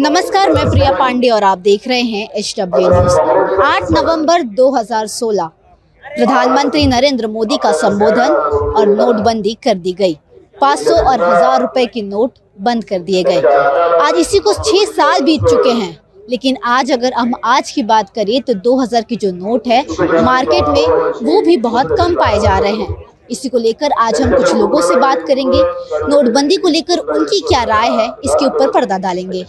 नमस्कार, मैं प्रिया पांडे और आप देख रहे हैं एच डब्ल्यू न्यूज़ आठ नवंबर 2016 प्रधानमंत्री नरेंद्र मोदी का संबोधन और नोटबंदी कर दी गई। 500 और हज़ार रुपए के नोट बंद कर दिए गए। आज इसी को छह साल बीत चुके हैं, लेकिन आज अगर हम आज की बात करें तो 2000 की जो नोट है, मार्केट में वो भी बहुत कम पाए जा रहे हैं। इसी को लेकर आज हम कुछ लोगों से बात करेंगे। नोटबंदी को लेकर उनकी क्या राय है, इसके ऊपर पर्दा डालेंगे।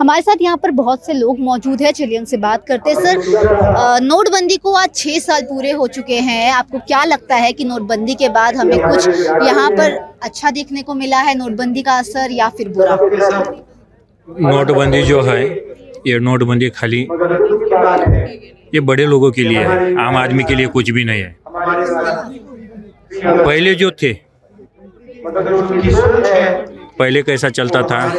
हमारे साथ यहाँ पर बहुत से लोग मौजूद हैं, चलिए उनसे बात करते हैं। सर नोटबंदी को आज छः साल पूरे हो चुके हैं। आपको क्या लगता है कि नोटबंदी के बाद हमें कुछ यहाँ पर अच्छा देखने को मिला है, नोटबंदी का असर या फिर बुरा? नोटबंदी जो है, ये नोटबंदी खाली ये बड़े लोगों के लिए है, आम आदमी के लिए कुछ भी नहीं है। पहले जो थे पहले कैसा चलता था?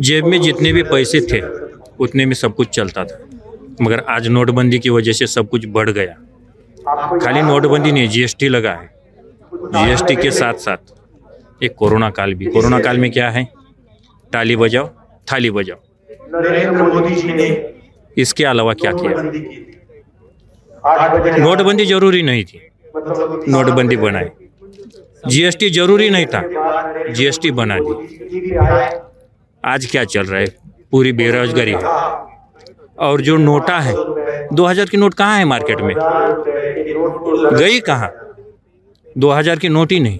जेब में जितने भी पैसे थे उतने में सब कुछ चलता था। मगर आज नोटबंदी की वजह से सब कुछ बढ़ गया। खाली नोटबंदी नहीं जीएसटी लगा है। जीएसटी के साथ साथ एक कोरोना काल भी। कोरोना काल में क्या है? ताली बजाओ थाली बजाओ। नरेंद्र मोदी जी ने इसके अलावा क्या किया? किया नोटबंदी ज़रूरी नहीं थी। नोटबंदी बनाई। जीएसटी ज़रूरी नहीं था। जीएसटी बना दी। आज क्या चल रहा है? पूरी बेरोजगारी है। और जो नोटा है 2000 की नोट कहाँ है मार्केट में? गई कहाँ? 2000 की नोट ही नहीं।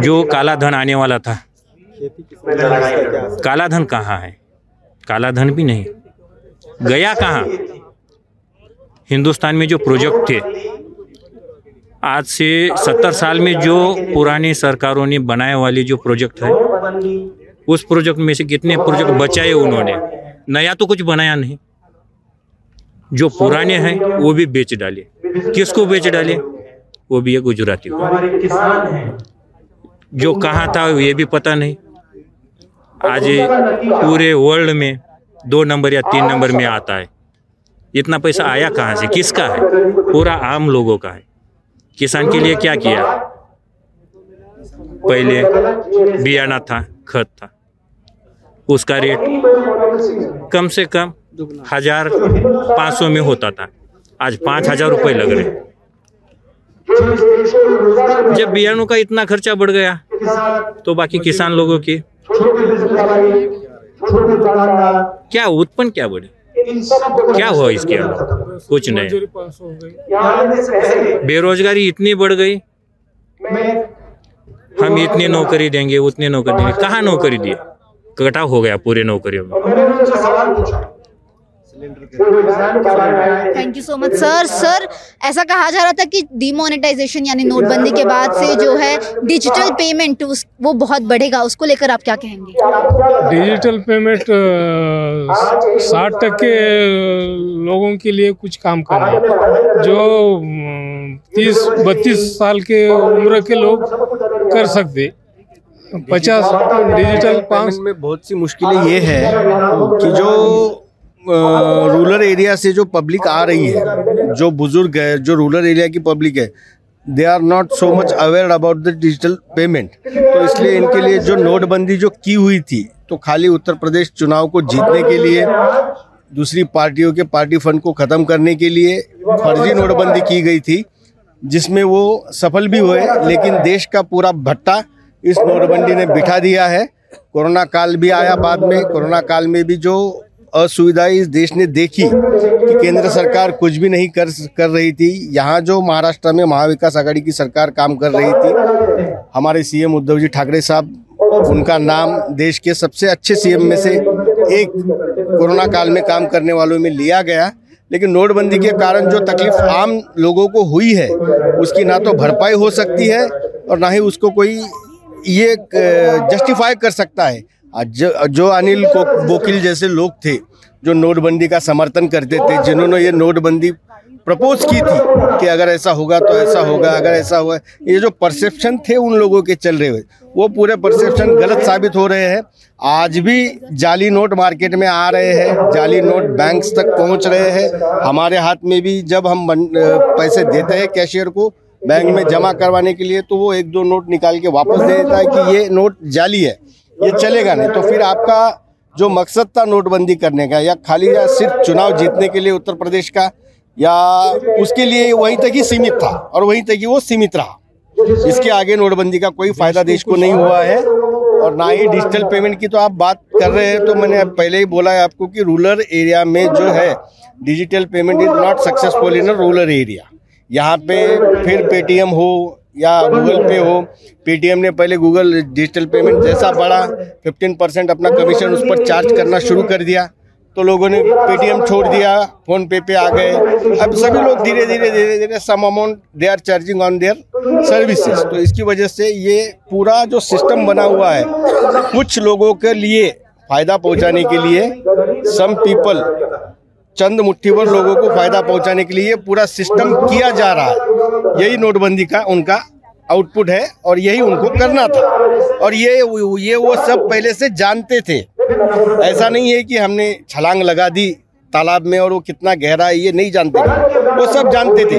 जो काला धन आने वाला था। काला धन कहाँ है? काला धन भी नहीं। गया कहाँ? हिंदुस्तान में जो प्रोजेक्ट थे आज से सत्तर साल में जो पुरानी सरकारों ने बनाए वाली जो प्रोजेक्ट है, उस प्रोजेक्ट में से कितने प्रोजेक्ट बचाए उन्होंने? नया तो कुछ बनाया नहीं। जो पुराने हैं, वो भी बेच डाले। किसको बेच डाले? वो भी है गुजराती जो कहाँ था, ये भी पता नहीं। आज पूरे वर्ल्ड में दो नंबर या तीन नंबर में आता है। इतना पैसा आया कहाँ से? किसका है? पूरा आम लोगों का है। किसान के लिए क्या किया? पहले बियाना था, खत था। उसका रेट कम से कम हज़ार पाँच सौ में होता था। आज पाँच हज़ार रुपये लग रहे जब बियानों का इतना खर्चा बढ़ गया तो बाकी किसान लोगों की क्या उत्पन्न क्या बढ़े? क्या हुआ इसके अंदर कुछ नहीं। बेरोजगारी इतनी बढ़ गई। हम इतनी नौकरी देंगे उतनी नौकरी देंगे। कहाँ नौकरी दी कटाव हो गया पूरे नौकरियों में। Thank you so much sir sir ऐसा कहा जा रहा था कि डिमोनेटाइजेशन यानी नोटबंदी के बाद से जो है डिजिटल पेमेंट उस वो बहुत बढ़ेगा। उसको लेकर आप क्या कहेंगे? डिजिटल पेमेंट साठ टक्के लोगों के लिए कुछ काम कर रहा है। जो तीस बत्तीस साल के उम्र के लोग कर सकते। पचास डिजिटल पाँच में बहुत सी मुश्किलें ये है कि जो रूरल एरिया से जो पब्लिक आ रही है जो बुज़ुर्ग है जो रूरल एरिया की पब्लिक है they are not so much aware about the digital payment तो इसलिए इनके लिए जो नोटबंदी जो की हुई थी तो खाली उत्तर प्रदेश चुनाव को जीतने के लिए दूसरी पार्टियों के पार्टी फंड को ख़त्म करने के लिए फर्जी नोटबंदी की गई थी जिसमें वो सफल भी हुए लेकिन देश का पूरा भट्टा इस नोटबंदी ने बिठा दिया है। कोरोना काल भी आया बाद में कोरोना काल में भी जो असुविधाएँ इस देश ने देखी कि केंद्र सरकार कुछ भी नहीं कर कर रही थी। यहाँ जो महाराष्ट्र में महाविकास आघाड़ी की सरकार काम कर रही थी, हमारे सीएम उद्धव जी ठाकरे साहब, उनका नाम देश के सबसे अच्छे सीएम में से एक कोरोना काल में काम करने वालों में लिया गया। लेकिन नोटबंदी के कारण जो तकलीफ़ आम लोगों को हुई है, उसकी ना तो भरपाई हो सकती है और ना ही उसको कोई ये जस्टिफाई कर सकता है। जो, जो अनिल को बोकिल जैसे लोग थे जो नोटबंदी का समर्थन करते थे जिन्होंने ये नोटबंदी प्रपोज की थी कि अगर ऐसा होगा तो ऐसा होगा अगर ऐसा होगा ये जो परसेप्शन थे उन लोगों के चल रहे हुए वो पूरे परसेप्शन गलत साबित हो रहे हैं। आज भी जाली नोट मार्केट में आ रहे हैं जाली नोट बैंक्स तक पहुँच रहे हैं। हमारे हाथ में भी जब हम पैसे देते हैं कैशियर को बैंक में जमा करवाने के लिए तो वो एक दो नोट निकाल के वापस दे देता है कि ये नोट जाली है। ये चलेगा नहीं तो फिर आपका जो मकसद था नोटबंदी करने का, या खाली या सिर्फ़ चुनाव जीतने के लिए उत्तर प्रदेश का, या उसके लिए वहीं तक ही सीमित था, और वहीं तक ही वो सीमित रहा। इसके आगे नोटबंदी का कोई फ़ायदा देश को नहीं हुआ है, और ना ही डिजिटल पेमेंट की तो आप बात कर रहे हैं तो मैंने पहले ही बोला है आपको कि रूरल एरिया में जो है, digital payment is not successful in rural area. यहाँ पे फिर पेटीएम हो या गूगल पे हो पेटीएम ने पहले गूगल डिजिटल पेमेंट जैसा बढ़ा 15 परसेंट अपना कमीशन उस पर चार्ज करना शुरू कर दिया। तो लोगों ने पेटीएम छोड़ दिया फ़ोन पे पे आ गए। अब सभी लोग धीरे धीरे धीरे धीरे some amount they are charging on their services तो इसकी वजह से ये पूरा जो सिस्टम बना हुआ है, कुछ लोगों के लिए फ़ायदा पहुँचाने के लिए सम पीपल चंद मुट्ठी भर लोगों को फ़ायदा पहुँचाने के लिए पूरा सिस्टम किया जा रहा है। यही नोटबंदी का उनका आउटपुट है और यही उनको करना था। और ये ये वो सब पहले से जानते थे। ऐसा नहीं है कि हमने छलांग लगा दी तालाब में और वो कितना गहरा है, ये नहीं जानते थे। वो सब जानते थे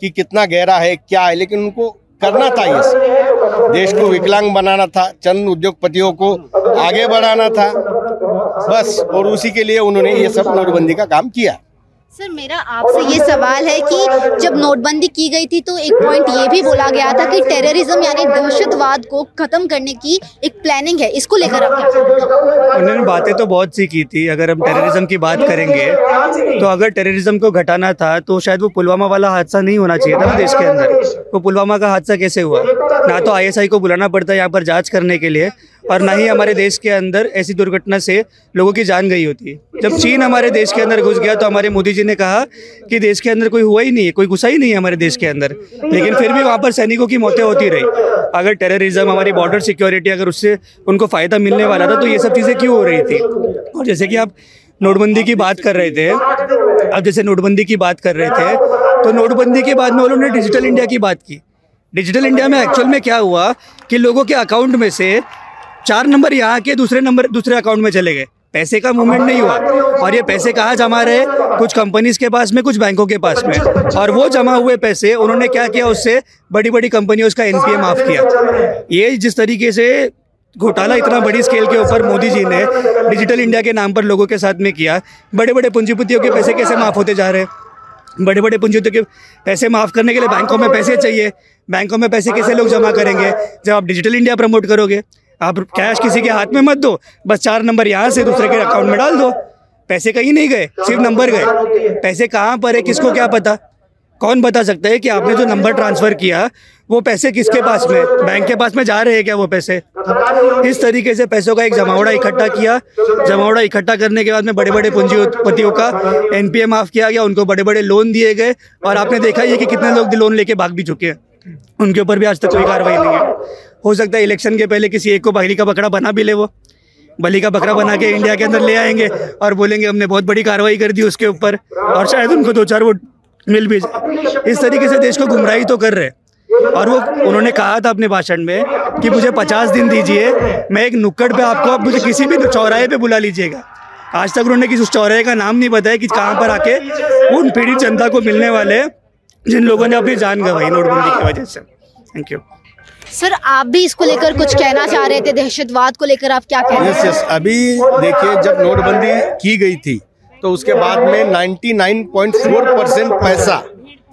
कि कितना गहरा है, क्या है, लेकिन उनको करना था ये सब। देश को विकलांग बनाना था, चंद उद्योगपतियों को आगे बढ़ाना था, बस, और उसी के लिए उन्होंने ये सब नोटबंदी का काम किया। सर मेरा आपसे ये सवाल है कि जब नोटबंदी की गई थी तो एक पॉइंट ये भी बोला गया था कि टेररिज्म यानी दहशतवाद को खत्म करने की एक प्लानिंग है। इसको लेकर आप उन्होंने बातें तो बहुत सी की थी। अगर हम टेररिज्म की बात करेंगे तो अगर टेररिज्म को घटाना था तो शायद वो पुलवामा वाला हादसा नहीं होना चाहिए था ना देश के अंदर। वो पुलवामा का हादसा कैसे हुआ? ना तो आईएसआई को बुलाना पड़ता है यहाँ पर जाँच करने के लिए और ना ही हमारे देश के अंदर ऐसी दुर्घटना से लोगों की जान गई होती। है जब चीन हमारे देश के अंदर घुस गया तो हमारे मोदी जी ने कहा कि देश के अंदर कोई हुआ ही नहीं है, कोई घुसा ही नहीं है हमारे देश के अंदर। लेकिन फिर भी वहाँ पर सैनिकों की मौतें होती रही। अगर टेररिज्म हमारी बॉर्डर सिक्योरिटी अगर उससे उनको फ़ायदा मिलने वाला था तो ये सब चीज़ें क्यों हो रही थी? और जैसे कि आप नोटबंदी की बात कर रहे थे अब जैसे नोटबंदी की बात कर रहे थे तो नोटबंदी के बाद में उन्होंने डिजिटल इंडिया की बात की। डिजिटल इंडिया में एक्चुअल में क्या हुआ कि लोगों के अकाउंट में से चार नंबर यहाँ के दूसरे नंबर, दूसरे अकाउंट में चले गए। पैसे का मूवमेंट नहीं हुआ। और ये पैसे कहाँ जमा रहे? कुछ कंपनीज़ के पास में, कुछ बैंकों के पास में। और वो जमा हुए पैसे, उन्होंने क्या किया उससे? बड़ी बड़ी कंपनियों का एनपीए माफ़ किया। ये जिस तरीके से घोटाला इतना बड़ी स्केल के ऊपर मोदी जी ने डिजिटल इंडिया के नाम पर लोगों के साथ में किया बड़े बड़े पूंजीपतियों के पैसे कैसे माफ़ होते जा रहे हैं? बड़े बड़े पूंजीपतियों के पैसे माफ़ करने के लिए बैंकों में पैसे चाहिए। बैंकों में पैसे कैसे लोग जमा करेंगे? जब आप डिजिटल इंडिया प्रमोट करोगे आप कैश किसी के हाथ में मत दो। बस चार नंबर यहाँ से दूसरे के अकाउंट में डाल दो। पैसे कहीं नहीं गए, सिर्फ़ नंबर गए। पैसे कहाँ पर है, किसको क्या पता? कौन बता सकता है कि आपने जो नंबर ट्रांसफ़र किया, वो पैसे किसके पास में? बैंक के पास में जा रहे हैं क्या वो पैसे? इस तरीके से पैसों का एक जमावड़ा इकट्ठा किया। जमावड़ा इकट्ठा करने के बाद में बड़े बड़े पूंजीपतियों का एनपीए माफ़ किया गया, उनको बड़े बड़े लोन दिए गए। और आपने देखा है कि कितने लोग लोन लेके भाग भी चुके हैं। उनके ऊपर भी आज तक कोई कार्रवाई नहीं है। हो सकता है इलेक्शन के पहले किसी एक को बकरी का बकरा बना भी ले वो। बलि का बकरा बना के इंडिया के अंदर ले आएँगे और बोलेंगे, हमने बहुत बड़ी कार्रवाई कर दी उसके ऊपर और शायद उनको दो चार वोट मिल भी जाए। इस तरीके से देश को गुमराही तो कर रहे हैं। और वो, उन्होंने कहा था अपने भाषण में कि मुझे पचास दिन दीजिए, मैं एक नुक्कड़ पे आपको, आप मुझे किसी भी चौराहे पे बुला लीजिएगा। आज तक उन्होंने किसी उस चौराहे का नाम नहीं बताया कि कहाँ पर आके उन पीड़ित जनता को मिलने वाले जिन लोगों ने अपनी जान गंवाई नोटबंदी की वजह से। थैंक यू सर आप भी इसको लेकर कुछ कहना चाह रहे थे दहशतवाद को लेकर आप क्या कह रहे यस यस अभी देखिए जब नोटबंदी की गई थी तो उसके बाद में 99.4 परसेंट पैसा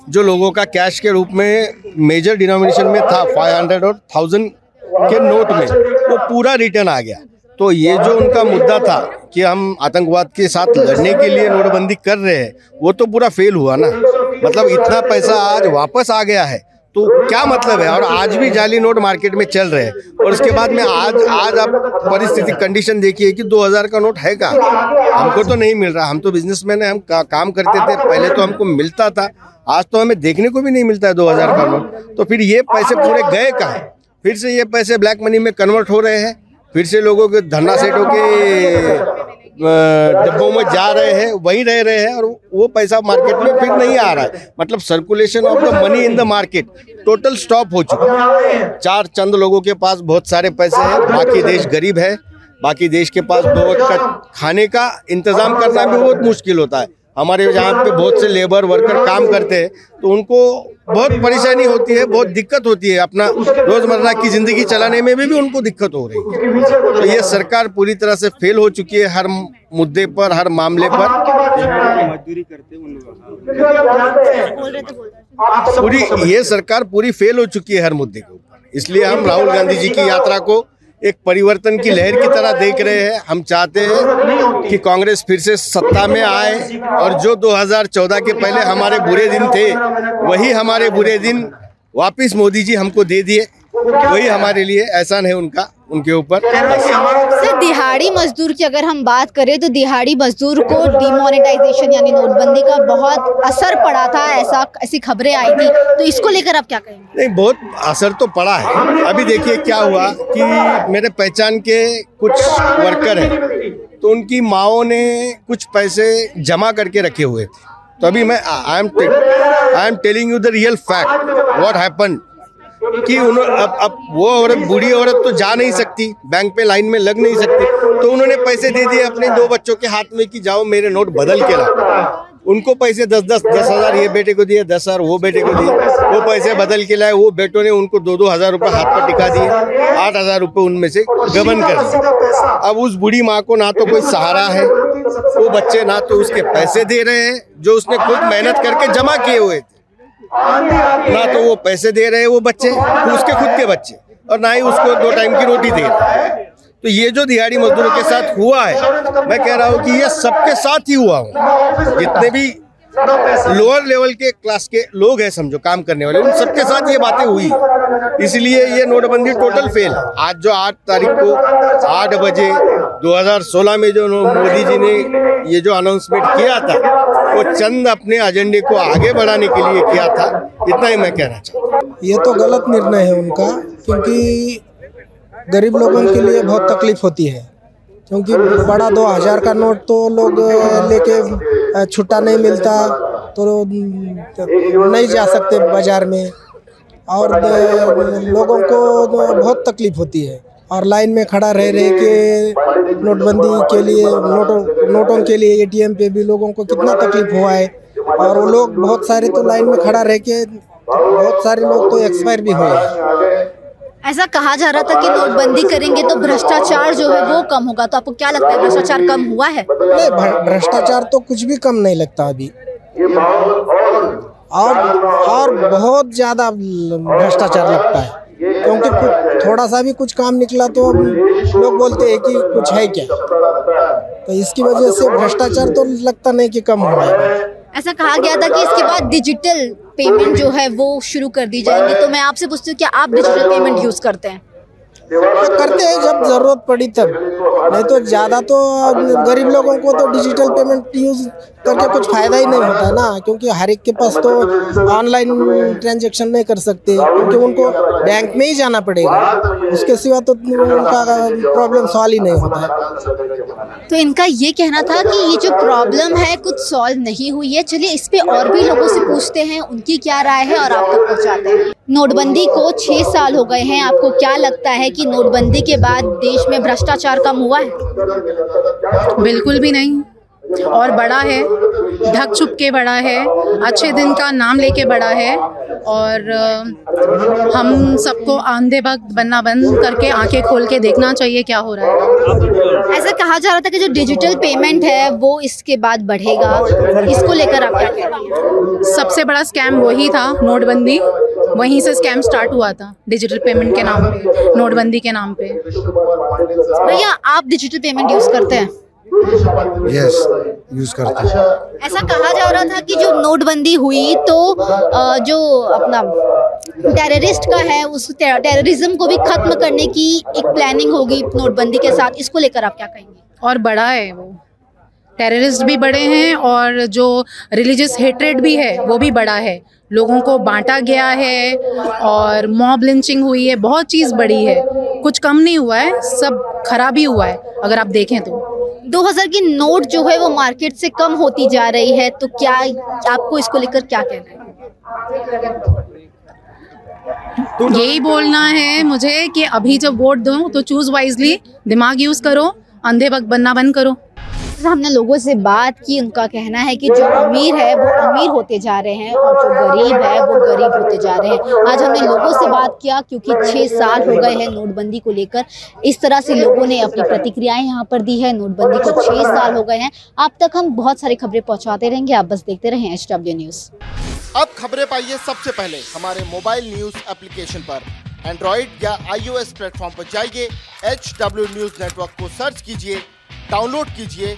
जो लोगों का कैश के रूप में मेजर डिनोमिनेशन में था 500 और 1000 के नोट में वो पूरा रिटर्न आ गया। तो ये जो उनका मुद्दा था कि हम आतंकवाद के साथ लड़ने के लिए नोटबंदी कर रहे हैं वो तो पूरा फेल हुआ ना। मतलब इतना पैसा आज वापस आ गया है तो क्या मतलब है? और आज भी जाली नोट मार्केट में चल रहे हैं। और उसके बाद में आज आज आप परिस्थिति कंडीशन देखिए कि 2000 का नोट है का हमको तो नहीं मिल रहा। हम तो बिजनेसमैन है हम का, काम करते थे। पहले तो हमको मिलता था। आज तो हमें देखने को भी नहीं मिलता है 2000 का नोट। तो फिर ये पैसे पूरे गए कहाँ? फिर से ये पैसे ब्लैक मनी में कन्वर्ट हो रहे हैं। फिर से लोगों के धरना सेठों के डिब्बों में जा रहे हैं, वहीं रह रहे हैं और वो पैसा मार्केट में फिर नहीं आ रहा है। मतलब circulation of the money in the market total stop हो चुका है। चार चंद लोगों के पास बहुत सारे पैसे हैं, बाकी देश गरीब है, बाकी देश के पास दो वक्त का खाने का इंतज़ाम करना भी बहुत मुश्किल होता है। हमारे यहाँ पे बहुत से लेबर वर्कर काम करते हैं तो उनको बहुत परेशानी होती है बहुत दिक्कत होती है अपना रोज़मर्रा की ज़िंदगी चलाने में भी, भी उनको दिक्कत हो रही है। तो ये सरकार पूरी तरह से फेल हो चुकी है हर मुद्दे पर हर मामले पर। मजदूरी करते पूरी ये सरकार पूरी फेल हो चुकी है हर मुद्दे के ऊपर। इसलिए हम राहुल गांधी जी की यात्रा को एक परिवर्तन की लहर की तरह देख रहे हैं। हम चाहते हैं कि कांग्रेस फिर से सत्ता में आए और जो 2014 के पहले हमारे बुरे दिन थे, वही हमारे बुरे दिन वापस मोदी जी हमको दे दिए। वही हमारे लिए एहसान है उनका उनके ऊपर। सर दिहाड़ी मजदूर की अगर हम बात करें तो दिहाड़ी मजदूर को डिमोनेटाइजेशन यानी नोटबंदी का बहुत असर पड़ा था ऐसा ऐसी खबरें आई थी। तो इसको लेकर आप क्या कहेंगे? नहीं बहुत असर तो पड़ा है। अभी देखिए क्या हुआ कि मेरे पहचान के कुछ वर्कर हैं तो उनकी माओ ने कुछ पैसे जमा करके रखे हुए थे। तो अभी मैं I am I am telling you the real fact what happen कि उन्होंने अब अब वो औरत बूढ़ी औरत तो जा नहीं सकती बैंक पे लाइन में लग नहीं सकती। तो उन्होंने पैसे दे दिए अपने दो बच्चों के हाथ में कि जाओ मेरे नोट बदल के लाओ। उनको पैसे दस दस दस हज़ार ये बेटे को दिए, दस हज़ार वो बेटे को दिए। वो पैसे बदल के लाए, वो बेटों ने उनको दो दो हज़ार रुपये हाथ पर टिका दिए, आठ हज़ार रुपये उनमें से गबन कर दिए। अब उस बूढ़ी माँ को ना तो कोई सहारा है, वो बच्चे ना तो उसके पैसे दे रहे हैं, जो उसने खुद मेहनत करके जमा किए हुए थे। ना तो वो पैसे दे रहे हैं वो बच्चे उसके खुद के बच्चे, और ना ही उसको दो टाइम की रोटी दे रहे तो ये जो दिहाड़ी मजदूरों के साथ हुआ है, मैं कह रहा हूँ कि ये सबके साथ ही हुआ हूँ। जितने भी लोअर लेवल के क्लास के लोग हैं, समझो, काम करने वाले, उन सबके साथ ये बातें हुई। इसलिए ये नोटबंदी टोटल फेल आज जो आठ तारीख को आठ बजे 2016 में जो मोदी जी ने ये जो अनाउंसमेंट किया था, वो चंद अपने एजेंडे को आगे बढ़ाने के लिए किया था, इतना ही मैं कहना चाहता हूँ ये तो गलत निर्णय है उनका, क्योंकि गरीब लोगों के लिए बहुत तकलीफ़ होती है, क्योंकि बड़ा दो हज़ार का नोट तो लोग लेके छुट्टा नहीं मिलता तो नहीं जा सकते बाज़ार में, और लोगों को बहुत तकलीफ़ होती है, और लाइन में खड़ा रह रहे के नोटबंदी के लिए नोटों नोटों के लिए एटीएम पे भी लोगों को कितना तकलीफ़ हुआ है। और वो लोग बहुत सारे तो लाइन में खड़ा रह के बहुत सारे लोग तो एक्सपायर भी हुए हैं। ऐसा कहा जा रहा था कि नोटबंदी करेंगे तो भ्रष्टाचार जो है वो कम होगा। तो आपको क्या लगता है भ्रष्टाचार कम हुआ है? नहीं भ्रष्टाचार तो कुछ भी कम नहीं लगता अभी। और और बहुत ज़्यादा भ्रष्टाचार लगता है। क्योंकि कुछ थोड़ा सा भी कुछ काम निकला तो अब लोग बोलते हैं कि कुछ है क्या? तो इसकी वजह से भ्रष्टाचार तो लगता नहीं कि कम हुआ है। ऐसा कहा गया था कि इसके बाद डिजिटल पेमेंट जो है वो शुरू कर दी जाएँगी। तो मैं आपसे पूछती हूँ, क्या आप डिजिटल पेमेंट यूज़ करते हैं? तो करते हैं जब ज़रूरत पड़ी तब। नहीं तो ज़्यादा तो गरीब लोगों को तो डिजिटल पेमेंट यूज़ करके कुछ फ़ायदा ही नहीं होता ना क्योंकि हर एक के पास तो ऑनलाइन ट्रांजेक्शन नहीं कर सकते क्योंकि उनको बैंक में ही जाना पड़ेगा। उसके सिवा तो उनका प्रॉब्लम सॉल्व ही नहीं होता। है तो इनका ये कहना था कि ये जो प्रॉब्लम है कुछ सॉल्व नहीं हुई है। चलिए इस पे और भी लोगों से पूछते हैं उनकी क्या राय है और आप तक पहुँचाते हैं। नोटबंदी को छः साल हो गए हैं आपको क्या लगता है कि नोटबंदी के बाद देश में भ्रष्टाचार कम हुआ है? बिल्कुल भी नहीं। और बड़ा है ढक छुप के बड़ा है अच्छे दिन का नाम लेके बड़ा है और हम सबको आंधे भक्त बनना बंद करके आँखें खोल के देखना चाहिए क्या हो रहा है। ऐसा कहा जा रहा था कि जो डिजिटल पेमेंट है वो इसके बाद बढ़ेगा। इसको लेकर आप क्या सबसे बड़ा स्कैम वही था नोटबंदी। वहीं से स्कैम स्टार्ट हुआ था डिजिटल पेमेंट के नाम पे नोटबंदी के नाम पे। भैया आप डिजिटल पेमेंट यूज़ करते हैं? यस यूज़ करते हैं। ऐसा कहा जा रहा था कि जो नोटबंदी हुई तो जो अपना टेररिस्ट का है उस टेररिज्म को भी खत्म करने की एक प्लानिंग होगी नोटबंदी के साथ। इसको लेकर आप क्या कहेंगे? और बड़ा है वो। टेररिस्ट भी बड़े हैं और जो रिलीजियस हेट्रेड भी है वो भी बड़ा है। लोगों को बांटा गया है और मॉब लिंचिंग हुई है बहुत चीज़ बड़ी है। कुछ कम नहीं हुआ है सब खराब ही हुआ है अगर आप देखें तो। 2000 की नोट जो है वो मार्केट से कम होती जा रही है तो क्या आपको इसको लेकर क्या कहना है? यही बोलना है मुझे कि अभी जब वोट दो तो चूज़ वाइजली दिमाग यूज़ करो अंधे वक्त बनना बंद करो। जैसा हमने लोगों से बात की, उनका कहना है कि जो अमीर है, वो अमीर होते जा रहे हैं और जो गरीब है, वो गरीब होते जा रहे हैं। आज हमने लोगों से बात किया, क्योंकि छः साल हो गए हैं नोटबंदी को लेकर। इस तरह से लोगों ने अपनी प्रतिक्रियाएँ यहाँ पर दी है, नोटबंदी को छः साल हो गए हैं। अब तक हम बहुत सारी खबरें पहुंचाते रहेंगे। आप बस देखते रहें एच न्यूज़ अब खबरें पाइए सबसे पहले हमारे मोबाइल न्यूज़ एप्लीकेशन पर। एंड्रॉइड या आईओएस प्लेटफॉर्म पर जाइए एच डब्ल्यू न्यूज़ नेटवर्क को सर्च कीजिए, डाउनलोड कीजिए